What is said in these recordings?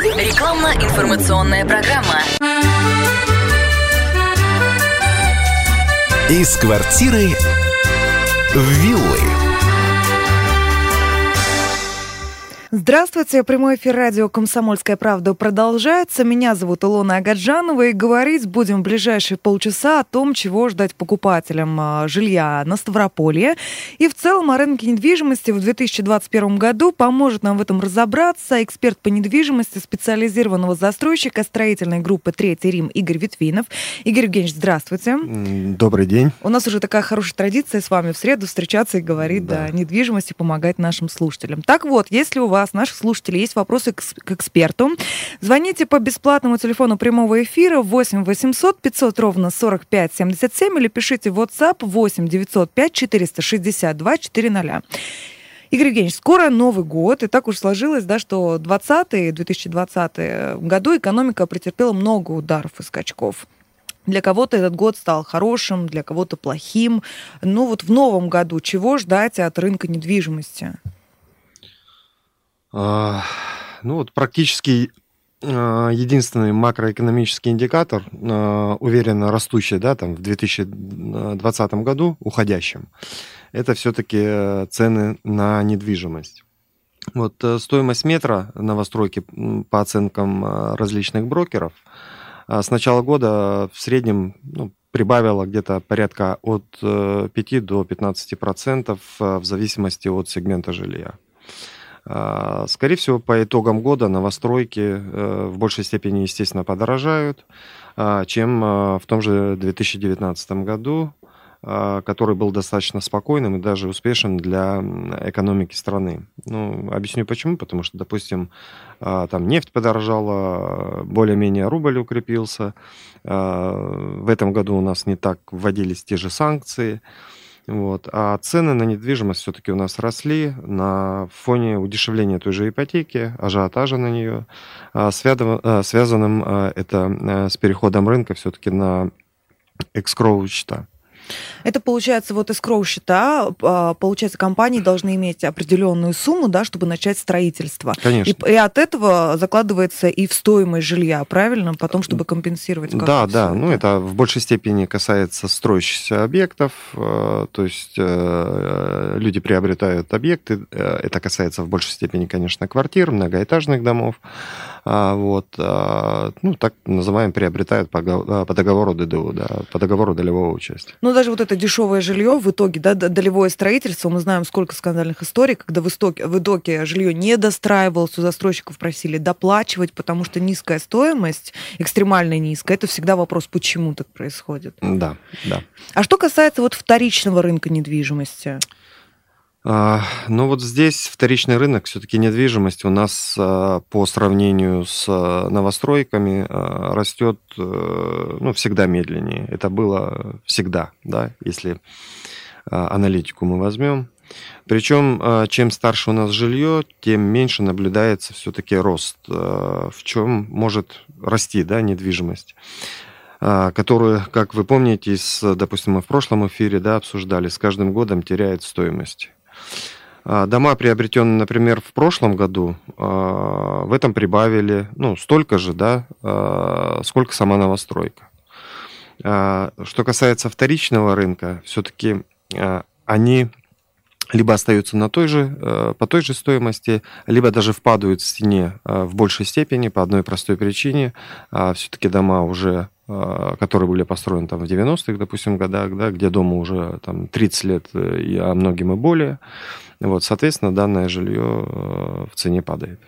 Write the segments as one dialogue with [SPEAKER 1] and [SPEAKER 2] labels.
[SPEAKER 1] Рекламно-информационная программа.
[SPEAKER 2] Из квартиры в виллы.
[SPEAKER 3] Здравствуйте, прямой эфир радио «Комсомольская правда» продолжается. Меня зовут Илона Агаджанова, и говорить будем в ближайшие полчаса о том, чего ждать покупателям а, жилья на Ставрополье. И в целом о рынке недвижимости в 2021 году поможет нам в этом разобраться эксперт по недвижимости специализированного застройщика строительной группы «Третий Рим» Игорь Витвинов. Игорь Евгеньевич, здравствуйте.
[SPEAKER 4] Добрый день.
[SPEAKER 3] У нас уже такая хорошая традиция с вами в среду встречаться и говорить да. о недвижимости, помогать нашим слушателям. Так вот, если у вас вас, наших слушателей, есть вопросы к, эксперту, звоните по бесплатному телефону прямого эфира 8 800 500 ровно 45 77 или пишите в WhatsApp 8 905 462 400. Игорь Евгеньевич, скоро Новый год, и так уж сложилось, да, что 20 2020 году экономика претерпела много ударов и скачков. Для кого-то этот год стал хорошим, для кого-то плохим. Ну вот в новом году чего ждать от рынка недвижимости?
[SPEAKER 4] А, ну вот практически а, единственный макроэкономический индикатор, а, уверенно растущий, да, там в 2020 году, уходящем, это все-таки э, цены на недвижимость. Вот э, стоимость метра новостройки по оценкам э, различных брокеров с начала года в среднем ну, прибавила где-то порядка от 5 до 15 процентов в зависимости от сегмента жилья. А, скорее всего, по итогам года новостройки э, в большей степени, естественно, подорожают, а, чем а, в том же 2019 году, который был достаточно спокойным и даже успешен для экономики страны. Ну, объясню почему. Потому что, допустим, там нефть подорожала, более-менее рубль укрепился. В этом году у нас не так вводились те же санкции. Вот. А цены на недвижимость все-таки у нас росли на фоне удешевления той же ипотеки, ажиотажа на нее. А, а, связанным а, это с переходом рынка все-таки на экскроу счета.
[SPEAKER 3] Это получается вот escrow счета, а, получается, компании должны иметь определенную сумму, да, чтобы начать строительство.
[SPEAKER 4] Конечно.
[SPEAKER 3] И, и от этого закладывается и в стоимость жилья, правильно? Потом, чтобы компенсировать.
[SPEAKER 4] Да, да. Ну, это в большей степени касается строящихся объектов. Э, то есть э, люди приобретают объекты. Э, это касается в большей степени, конечно, квартир, многоэтажных домов. А, вот, ну, так называем, приобретают по, по договору ДДУ, да, по договору долевого участия.
[SPEAKER 3] Ну, даже вот это дешевое жилье в итоге, да, долевое строительство, мы знаем, сколько скандальных историй, когда в, истоке, в итоге жилье не достраивалось, у застройщиков просили доплачивать, потому что низкая стоимость, экстремально низкая, это всегда вопрос, почему так происходит.
[SPEAKER 4] Да, да.
[SPEAKER 3] А что касается вот вторичного рынка недвижимости?
[SPEAKER 4] А, ну вот здесь вторичный рынок, все-таки недвижимость у нас а, по сравнению с а, новостройками растет э, ну, всегда медленнее. Это было всегда, да, если аналитику мы возьмем. Причем, чем старше у нас жилье, тем меньше наблюдается все-таки рост. В чем может расти да, недвижимость которую, как вы помните, допустим, мы в прошлом эфире да, обсуждали, с каждым годом теряет стоимость. А, дома, приобретенные, например, в прошлом году, а, в этом прибавили, ну, столько же, да, а, сколько сама новостройка. Что касается вторичного рынка, все-таки они либо остаются на той же, по той же стоимости, либо даже впадают в стене в большей степени по одной простой причине. Все-таки дома уже которые были построены там в 90-х, допустим, годах, да, где дому уже там 30 лет, а многим и более, вот, соответственно, данное жилье э, в цене падает.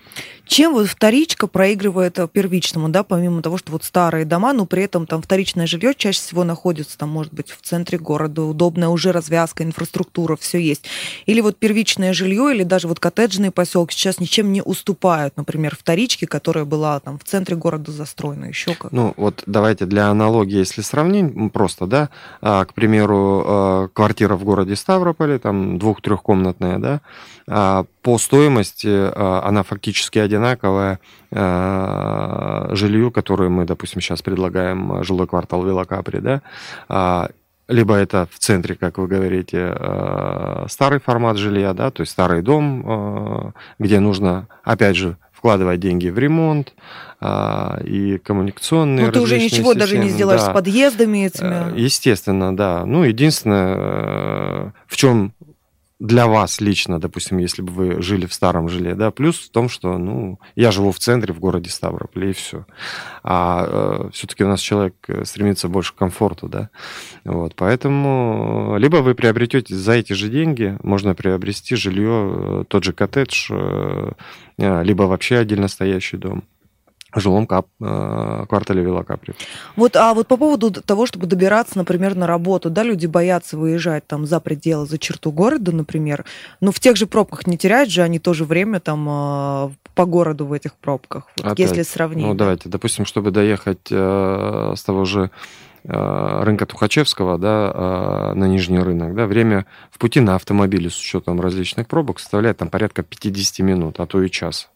[SPEAKER 3] Чем вот вторичка проигрывает первичному, да, помимо того, что вот старые дома, но при этом там вторичное жилье чаще всего находится там, может быть, в центре города, удобная уже развязка, инфраструктура, все есть. Или вот первичное жилье, или даже вот коттеджные поселки сейчас ничем не уступают, например, вторичке, которая была там в центре города застроена, еще как.
[SPEAKER 4] Ну вот давайте для аналогии, если сравнить, просто, да, а, к примеру, а, квартира в городе Ставрополе, там двух-трехкомнатная, да, а, по стоимости а, она фактически одинаковая а, жилью, которое мы, допустим, сейчас предлагаем, жилой квартал Велокапри, да, либо это в центре, как вы говорите, старый формат жилья, да, то есть старый дом, где нужно, опять же, вкладывать деньги в ремонт а, и коммуникационные.
[SPEAKER 3] Ну, ты уже ничего системы. даже не сделаешь да. с подъездами этими.
[SPEAKER 4] Естественно, да. Ну, единственное, в чем для вас лично, допустим, если бы вы жили в старом жиле, да, плюс в том, что, ну, я живу в центре, в городе Ставрополь, и все. А э, все-таки у нас человек э, стремится больше к комфорту, да, вот, поэтому либо вы приобретете за эти же деньги, можно приобрести жилье, э, тот же коттедж, э, либо вообще отдельно стоящий дом жилом кап, э, квартале Вилла Капри.
[SPEAKER 3] Вот, а вот по поводу того, чтобы добираться, например, на работу, да, люди боятся выезжать там за пределы, за черту города, например, но в тех же пробках не теряют же они тоже время там э, по городу в этих пробках, вот, Опять, если сравнить.
[SPEAKER 4] Ну, давайте, допустим, чтобы доехать э, с того же э, рынка Тухачевского да, э, на Нижний рынок, да, время в пути на автомобиле с учетом различных пробок составляет там порядка 50 минут, а то и час.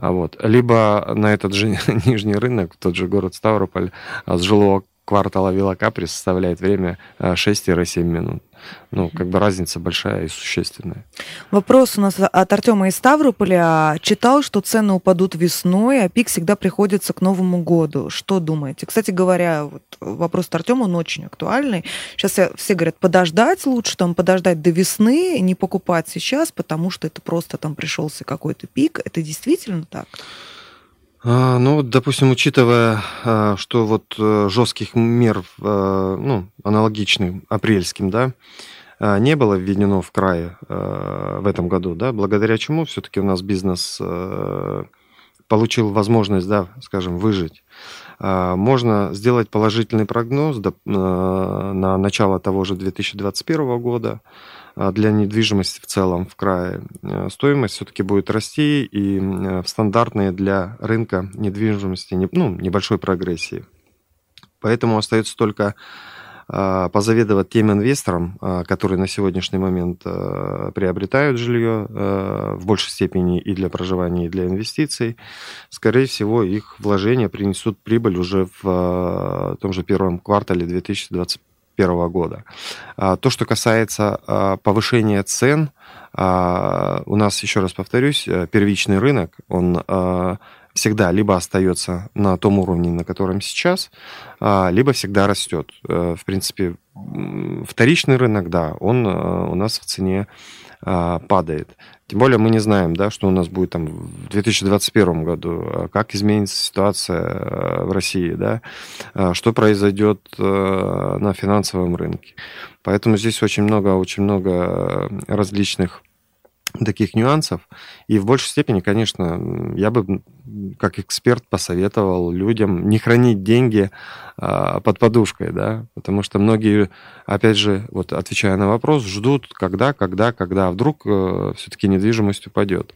[SPEAKER 4] А вот. Либо на этот же нижний рынок, тот же город Ставрополь, а с жилого квартала Вилла Капри составляет время 6-7 минут. Ну, как бы разница большая и существенная.
[SPEAKER 3] Вопрос у нас от Артема из Ставрополя. Читал, что цены упадут весной, а пик всегда приходится к Новому году. Что думаете? Кстати говоря, вот вопрос от Артема, он очень актуальный. Сейчас все говорят, подождать лучше, там, подождать до весны, не покупать сейчас, потому что это просто там пришелся какой-то пик. Это действительно так?
[SPEAKER 4] А, ну, допустим, учитывая, а, что вот э, жестких мер, э, ну, аналогичных апрельским, да, а, не было введено в крае э, в этом году, да, благодаря чему все-таки у нас бизнес получил возможность, да, скажем, выжить. Можно сделать положительный прогноз на начало того же 2021 года, для недвижимости в целом в крае, э, стоимость все-таки будет расти и в стандартные для рынка недвижимости ну, небольшой прогрессии. Поэтому остается только а, позаведовать тем инвесторам, а, которые на сегодняшний момент приобретают жилье в большей степени и для проживания, и для инвестиций. Скорее всего, их вложения принесут прибыль уже в том же первом квартале 2025 2021 года. А, то, что касается а, повышения цен, а, у нас, еще раз повторюсь, э, первичный рынок, он всегда либо остается на том уровне, на котором сейчас, либо всегда растет. Э, в принципе, вторичный рынок, да, он э, у нас в цене падает. Тем более мы не знаем, да, что у нас будет там в 2021 году, а как изменится ситуация э, в России, да, а что произойдет на финансовом рынке. Поэтому здесь очень много, очень много различных таких нюансов. И в большей степени, конечно, я бы как эксперт посоветовал людям не хранить деньги а, под подушкой, да, потому что многие, опять же, вот отвечая на вопрос, ждут, когда, когда, когда, а вдруг э, все-таки недвижимость упадет.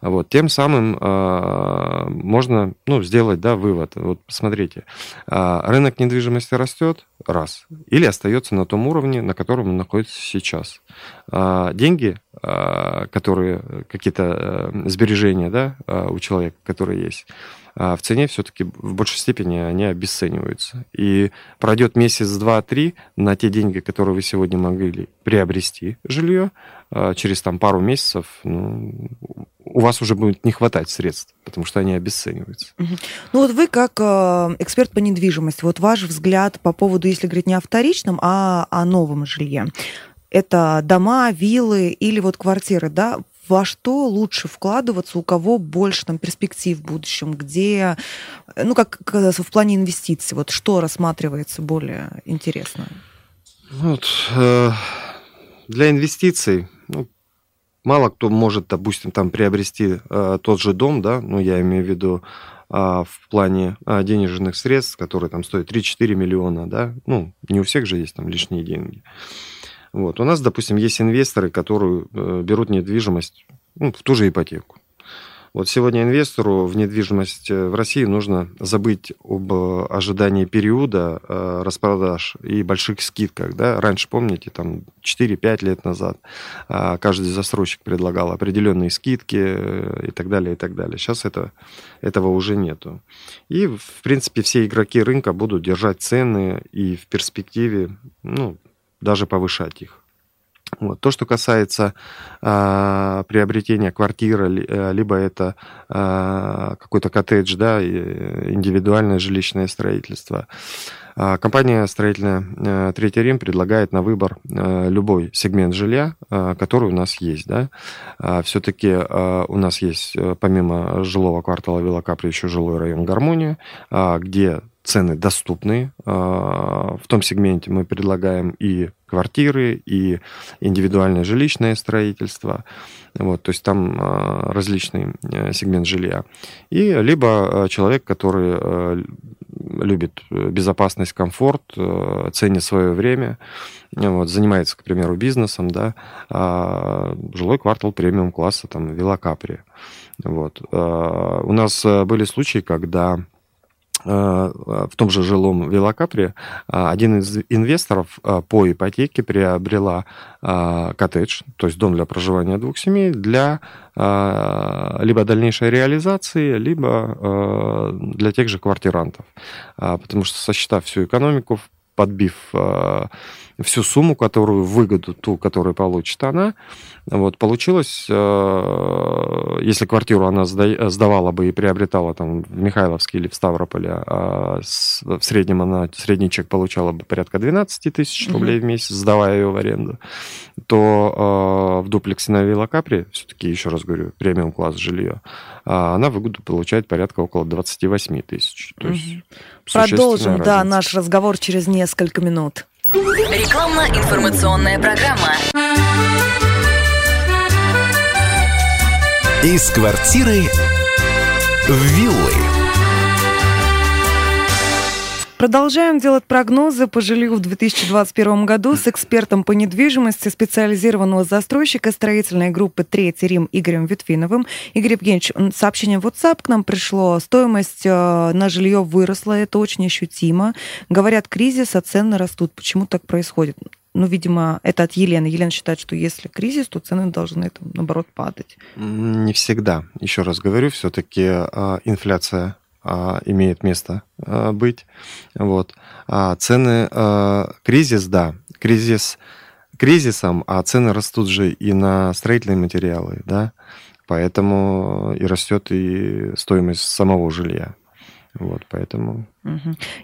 [SPEAKER 4] Вот, тем самым э, можно, ну, сделать, да, вывод. Вот, посмотрите, э, рынок недвижимости растет, раз, или остается на том уровне, на котором он находится сейчас. Э, деньги, которые, какие-то э, сбережения, да, э, у человека, которые есть, а в цене все-таки в большей степени они обесцениваются. И пройдет месяц, два, три на те деньги, которые вы сегодня могли приобрести жилье, через там пару месяцев, ну, у вас уже будет не хватать средств, потому что они обесцениваются.
[SPEAKER 3] Ну вот вы как э, эксперт по недвижимости, вот ваш взгляд по поводу, если говорить не о вторичном, а о новом жилье. Это дома, виллы или вот квартиры, да? во что лучше вкладываться, у кого больше там перспектив в будущем, где, ну, как, в плане инвестиций, вот что рассматривается более интересно?
[SPEAKER 4] Вот, э, для инвестиций, ну, мало кто может, допустим, там приобрести э, тот же дом, да, ну, я имею в виду э, в плане э, денежных средств, которые там стоят 3-4 миллиона, да, ну, не у всех же есть там лишние деньги. Вот. У нас, допустим, есть инвесторы, которые э, берут недвижимость ну, в ту же ипотеку. Вот сегодня инвестору в недвижимость э, в России нужно забыть об э, ожидании периода распродаж и больших скидках. Да? Раньше, помните, там 4-5 лет назад каждый застройщик предлагал определенные скидки и так далее, и так далее. Сейчас это, этого уже нету. И, в принципе, все игроки рынка будут держать цены и в перспективе ну, даже повышать их. Вот. То, что касается э, приобретения квартиры, либо это э, какой-то коттедж, да, индивидуальное жилищное строительство, а, компания строительная э, «Третий Рим» предлагает на выбор э, любой сегмент жилья, э, который у нас есть. Да? Все-таки у нас есть, помимо жилого квартала Вилла Капри, еще жилой район «Гармония», где цены доступны. В том сегменте мы предлагаем и квартиры, и индивидуальное жилищное строительство. Вот, то есть там различный сегмент жилья. И либо человек, который любит э, безопасность, комфорт, э, ценит свое время, вот, занимается, к примеру, бизнесом, да, а жилой квартал премиум класса, там, Вилла Капри. Вот. А, у нас э, были случаи, когда в том же жилом Велокапре один из инвесторов по ипотеке приобрела коттедж, то есть дом для проживания двух семей, для либо дальнейшей реализации, либо для тех же квартирантов. Потому что, сосчитав всю экономику, подбив всю сумму, которую, выгоду ту, которую получит она. Вот, получилось, э, если квартиру она сдавала бы и приобретала там в Михайловске или в Ставрополе, а в среднем она, средний чек получала бы порядка 12 тысяч рублей в месяц, сдавая ее в аренду, то э, в дуплексе на Вилла Капри, все-таки, еще раз говорю, премиум класс жилье, а она выгоду получает порядка около 28 тысяч. То есть
[SPEAKER 3] Продолжим, да, наш разговор через несколько минут.
[SPEAKER 2] Рекламно-информационная программа. Из квартиры в виллы.
[SPEAKER 3] Продолжаем делать прогнозы по жилью в 2021 году с экспертом по недвижимости специализированного застройщика строительной группы «Третий Рим» Игорем Витвиновым. Игорь Евгеньевич, сообщение в WhatsApp к нам пришло. Стоимость э, на жилье выросла, это очень ощутимо. Говорят, кризис, а цены растут. Почему так происходит? Ну, видимо, это от Елены. Елена считает, что если кризис, то цены должны, наоборот, падать.
[SPEAKER 4] Не всегда. Еще раз говорю, все-таки э, инфляция а, имеет место а, быть. Вот. А цены, а, кризис, да, кризис кризисом, а цены растут же и на строительные материалы, да, поэтому и растет и стоимость самого жилья. Вот, поэтому...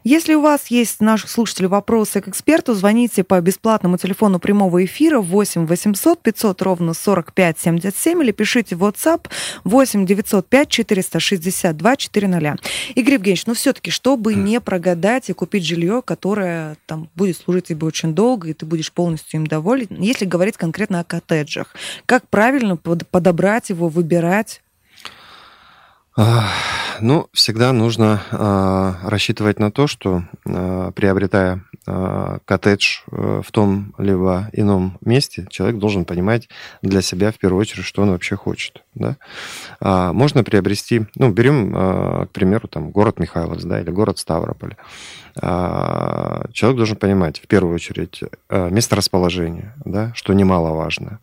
[SPEAKER 3] Если у вас есть, наших слушателей, вопросы к эксперту, звоните по бесплатному телефону прямого эфира 8 800 500 ровно 45 77 или пишите в WhatsApp 8 905 462 400. Игорь Евгеньевич, ну все-таки, чтобы не прогадать и купить жилье, которое там будет служить тебе очень долго, и ты будешь полностью им доволен, если говорить конкретно о коттеджах, как правильно подобрать его, выбирать?
[SPEAKER 4] Ну, всегда нужно э, рассчитывать на то, что э, приобретая э, коттедж в том либо ином месте, человек должен понимать для себя в первую очередь, что он вообще хочет. Да? А, можно приобрести, ну, берем, к примеру, там, город Михайловск, да, или город Ставрополь. А, человек должен понимать, в первую очередь, место расположения, да, что немаловажно.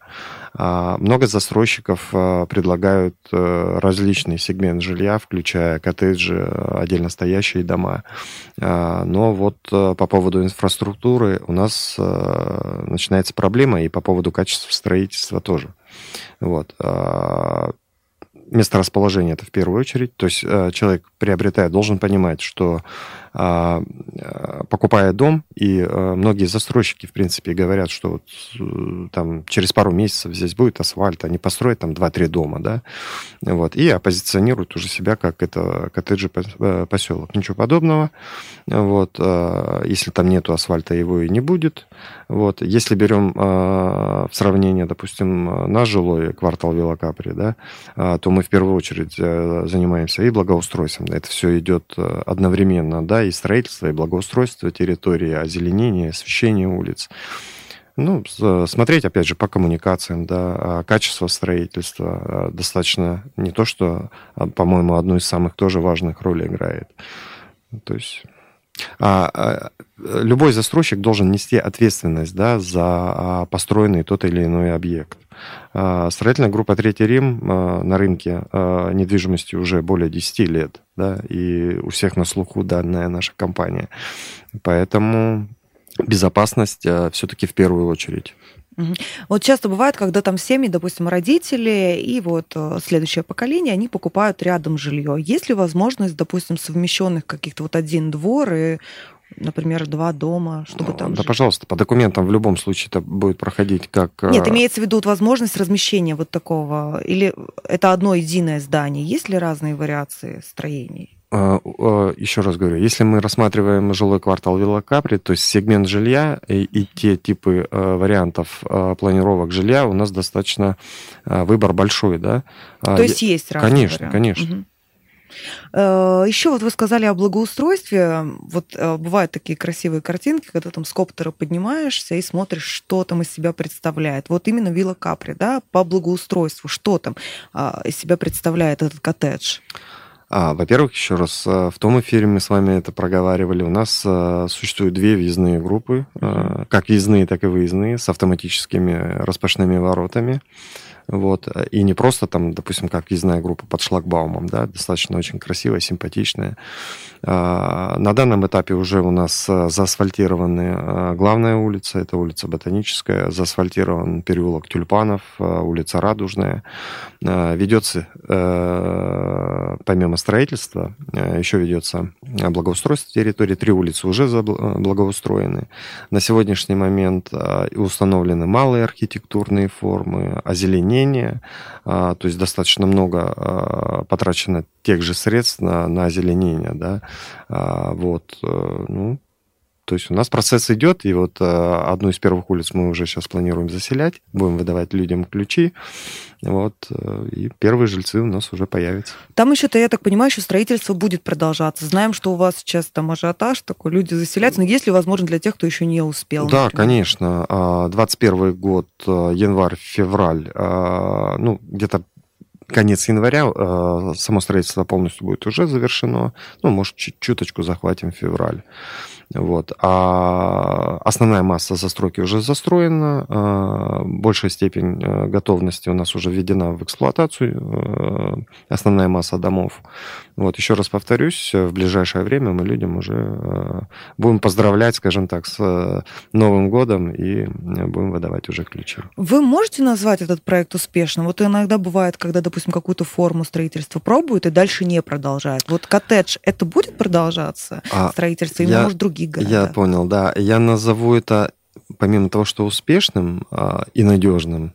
[SPEAKER 4] А, много застройщиков предлагают э, различный сегмент жилья, включая коттеджи, отдельно стоящие дома. А, но вот по поводу инфраструктуры у нас начинается проблема, и по поводу качества строительства тоже. Вот месторасположение это в первую очередь. То есть человек, приобретая, должен понимать, что а, покупая дом, и а, многие застройщики, в принципе, говорят, что вот, э, там через пару месяцев здесь будет асфальт, они построят там 2-3 дома, да, вот, и оппозиционируют уже себя как это коттеджи э, поселок. Ничего подобного, вот, а, если там нету асфальта, его и не будет, вот, если берем в сравнение, допустим, наш жилой квартал Велокапри, да, то мы в первую очередь э, занимаемся и благоустройством, это все идет одновременно, да, и строительство, и благоустройство территории, озеленение, освещение улиц. Ну, смотреть, опять же, по коммуникациям, да, а качество строительства а, достаточно не то, что, а, по-моему, одну из самых тоже важных ролей играет. То есть любой застройщик должен нести ответственность да, за построенный тот или иной объект. А, строительная группа «Третий Рим» а, на рынке а, недвижимости уже более 10 лет, да, и у всех на слуху данная наша компания. Поэтому безопасность все-таки в первую очередь.
[SPEAKER 3] Вот часто бывает, когда там семьи, допустим, родители и вот э, следующее поколение, они покупают рядом жилье. Есть ли возможность, допустим, совмещенных каких-то вот один двор и например, два дома, чтобы там...
[SPEAKER 4] Да,
[SPEAKER 3] жить.
[SPEAKER 4] пожалуйста, по документам в любом случае это будет проходить как...
[SPEAKER 3] Нет,
[SPEAKER 4] э,
[SPEAKER 3] имеется в виду вот возможность размещения вот такого, или это одно единое здание? Есть ли разные вариации строений?
[SPEAKER 4] А, Еще раз говорю, если мы рассматриваем жилой квартал Вилла Капри, то есть сегмент жилья и, и те типы э, вариантов э, планировок жилья, у нас достаточно э, выбор большой, да? А,
[SPEAKER 3] То есть есть разные
[SPEAKER 4] Конечно,
[SPEAKER 3] варианты.
[SPEAKER 4] конечно.
[SPEAKER 3] Э, Еще вот вы сказали о благоустройстве. Вот э, бывают такие красивые картинки, когда там с коптера поднимаешься и смотришь, что там из себя представляет. Вот именно вилла Капри, да, по благоустройству, что там а, из себя представляет этот коттедж?
[SPEAKER 4] А, во-первых, еще раз, э, в том эфире мы с вами это проговаривали. У нас э, существуют две въездные группы, э, как въездные, так и выездные, с автоматическими распашными воротами. Вот. И не просто там, допустим, как въездная группа под шлагбаумом, да, достаточно очень красивая, симпатичная. А, На данном этапе уже у нас э, заасфальтированы э, главная улица, это улица Ботаническая, заасфальтирован переулок Тюльпанов, э, улица Радужная. Э, Ведется, э, помимо строительства, э, еще ведется благоустройство территории. Три улицы уже э, благоустроены. На сегодняшний момент э, установлены малые архитектурные формы, озеленение, а, то есть достаточно много а, потрачено тех же средств на, на озеленение, да, А, вот, э, ну, то есть у нас процесс идет, и вот э, одну из первых улиц мы уже сейчас планируем заселять, будем выдавать людям ключи, вот, э, и первые жильцы у нас уже появятся.
[SPEAKER 3] Там еще-то, я так понимаю, еще строительство будет продолжаться. Знаем, что у вас сейчас там ажиотаж такой, люди заселяются. Но есть ли возможность для тех, кто еще не успел?
[SPEAKER 4] Да,
[SPEAKER 3] например?
[SPEAKER 4] конечно. А, 21 год, э, январь-февраль, а, ну, где-то конец января само строительство полностью будет уже завершено. Ну, может, чуточку захватим февраль. Вот. А основная масса застройки уже застроена, э, большая степень э, готовности у нас уже введена в эксплуатацию, э, основная масса домов. Вот, еще раз повторюсь, в ближайшее время мы людям уже э, будем поздравлять, скажем так, с э, Новым годом и э, будем выдавать уже ключи.
[SPEAKER 3] Вы можете назвать этот проект успешным? Вот иногда бывает, когда, допустим, какую-то форму строительства пробуют и дальше не продолжают. Вот коттедж, это будет продолжаться
[SPEAKER 4] А,
[SPEAKER 3] строительство или,
[SPEAKER 4] я-
[SPEAKER 3] может, другие города?
[SPEAKER 4] Я понял, да. Я назову это, помимо того, что успешным а, и надежным,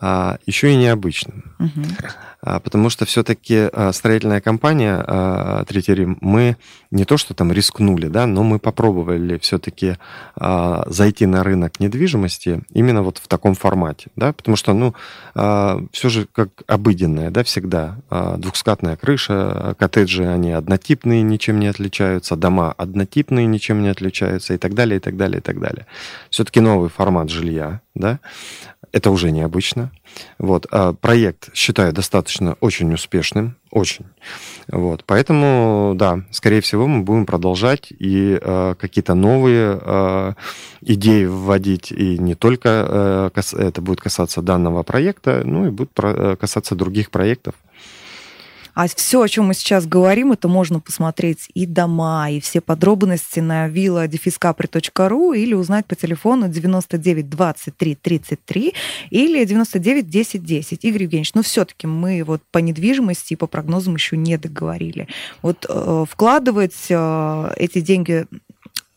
[SPEAKER 4] а, еще и необычным. А, Потому что все-таки строительная компания а, Третий Рим, мы не то, что там рискнули, да, но мы попробовали все-таки зайти на рынок недвижимости именно вот в таком формате, да, потому что, ну, все же как обыденное, да, всегда. А, Двухскатная крыша, коттеджи, они однотипные, ничем не отличаются, дома однотипные, ничем не отличаются и так далее, и так далее, и так далее. Все-таки новый формат жилья, да, это уже необычно. Вот. А проект считаю достаточно очень успешным, очень. Вот. Поэтому, да, скорее всего, мы будем продолжать и э, какие-то новые э, идеи вводить. И не только э, это будет касаться данного проекта, ну и будет э, касаться других проектов.
[SPEAKER 3] А все, о чем мы сейчас говорим, это можно посмотреть и дома, и все подробности на villa-capri.ru или узнать по телефону 99 23 33 или 99 10 10. Игорь Евгеньевич, ну все-таки мы вот по недвижимости и по прогнозам еще не договорили. Вот э, вкладывать э, эти деньги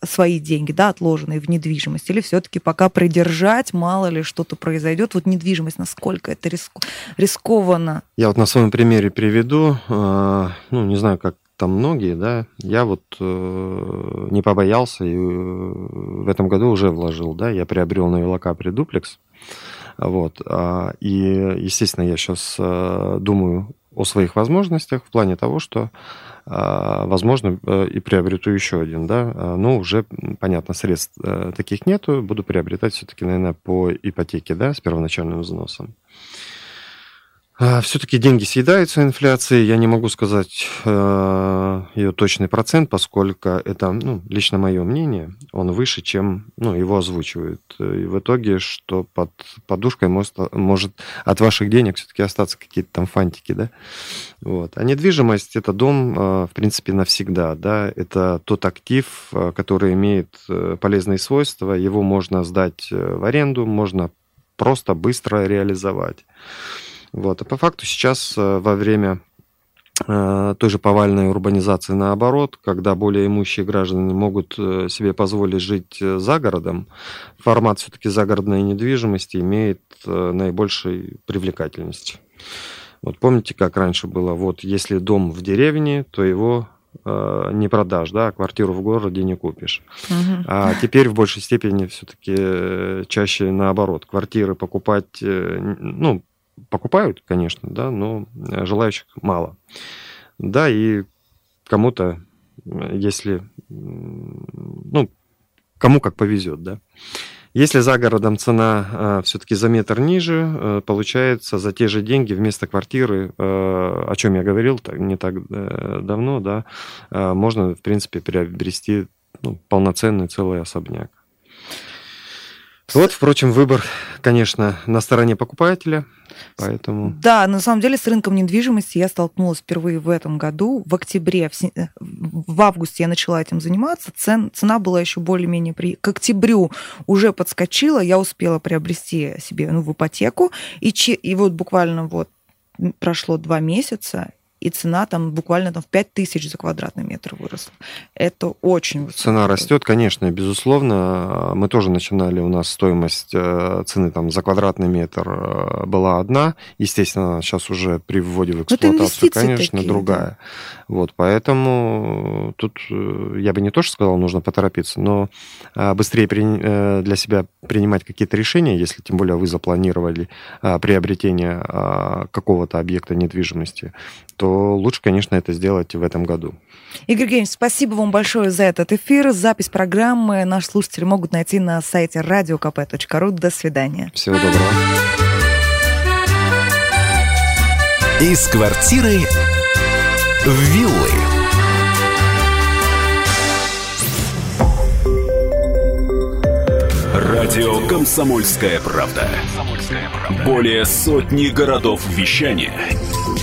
[SPEAKER 3] свои деньги, да, отложенные в недвижимость, или все-таки пока придержать, мало ли что-то произойдет. Вот недвижимость, насколько это риск- рискованно?
[SPEAKER 4] Я вот на своем примере приведу, э, ну, не знаю, как там многие, да, я вот э, не побоялся и э, в этом году уже вложил, да, я приобрел на Велокапре дуплекс, вот, а, и, естественно, я сейчас думаю о своих возможностях в плане того, что, возможно, э, и приобрету еще один, да, а, но уже, понятно, средств э, таких нету, буду приобретать все-таки, наверное, по ипотеке, да, с первоначальным взносом. Все-таки деньги съедаются инфляцией. Я не могу сказать э, ее точный процент, поскольку это, ну, лично мое мнение, он выше, чем ну, его озвучивают. И в итоге, что под подушкой может, может от ваших денег все-таки остаться какие-то там фантики, да? Вот. А недвижимость это дом, э, в принципе, навсегда, да, это тот актив, э, который имеет э, полезные свойства, его можно сдать э, в аренду, можно просто быстро реализовать. Вот. А по факту сейчас э, во время э, той же повальной урбанизации наоборот, когда более имущие граждане могут э, себе позволить жить за городом, формат все-таки загородной недвижимости имеет наибольшей привлекательность. Вот помните, как раньше было, вот если дом в деревне, то его не продашь, да, а квартиру в городе не купишь. Угу. А теперь в большей степени все-таки чаще наоборот. Квартиры покупать, ну, покупают, конечно, да, но желающих мало. Да, и кому-то, если, ну, кому как повезет, да. Если за городом цена э, все-таки за метр ниже, э, получается за те же деньги вместо квартиры, э, о чем я говорил так, не так э, давно, да, э, можно, в принципе, приобрести ну, полноценный целый особняк. Вот, впрочем, выбор, конечно, на стороне покупателя. Поэтому...
[SPEAKER 3] Да, на самом деле с рынком недвижимости я столкнулась впервые в этом году. В октябре, в, э, в августе я начала этим заниматься. Цен, цена была еще более-менее... При... К октябрю уже подскочила, я успела приобрести себе ну, в ипотеку. И, че... и вот буквально вот прошло два месяца, и цена там буквально там в 5 тысяч за квадратный метр выросла. Это очень
[SPEAKER 4] высоко. Цена растет, конечно, безусловно. Мы тоже начинали, у нас стоимость э, цены там за квадратный метр э, была одна. Естественно, сейчас уже при вводе в ну, эксплуатацию, конечно, такие, другая. Да. Вот, поэтому тут э, я бы не то, что сказал, нужно поторопиться, но быстрее для себя принимать какие-то решения, если тем более вы запланировали приобретение какого-то объекта недвижимости, то лучше, конечно, это сделать в этом году.
[SPEAKER 3] Игорь Евгеньевич, спасибо вам большое за этот эфир. Запись программы наши слушатели могут найти на сайте radiokp.ru. До свидания.
[SPEAKER 4] Всего доброго.
[SPEAKER 2] Из квартиры в виллы. Радио «Комсомольская правда». Более сотни городов вещания –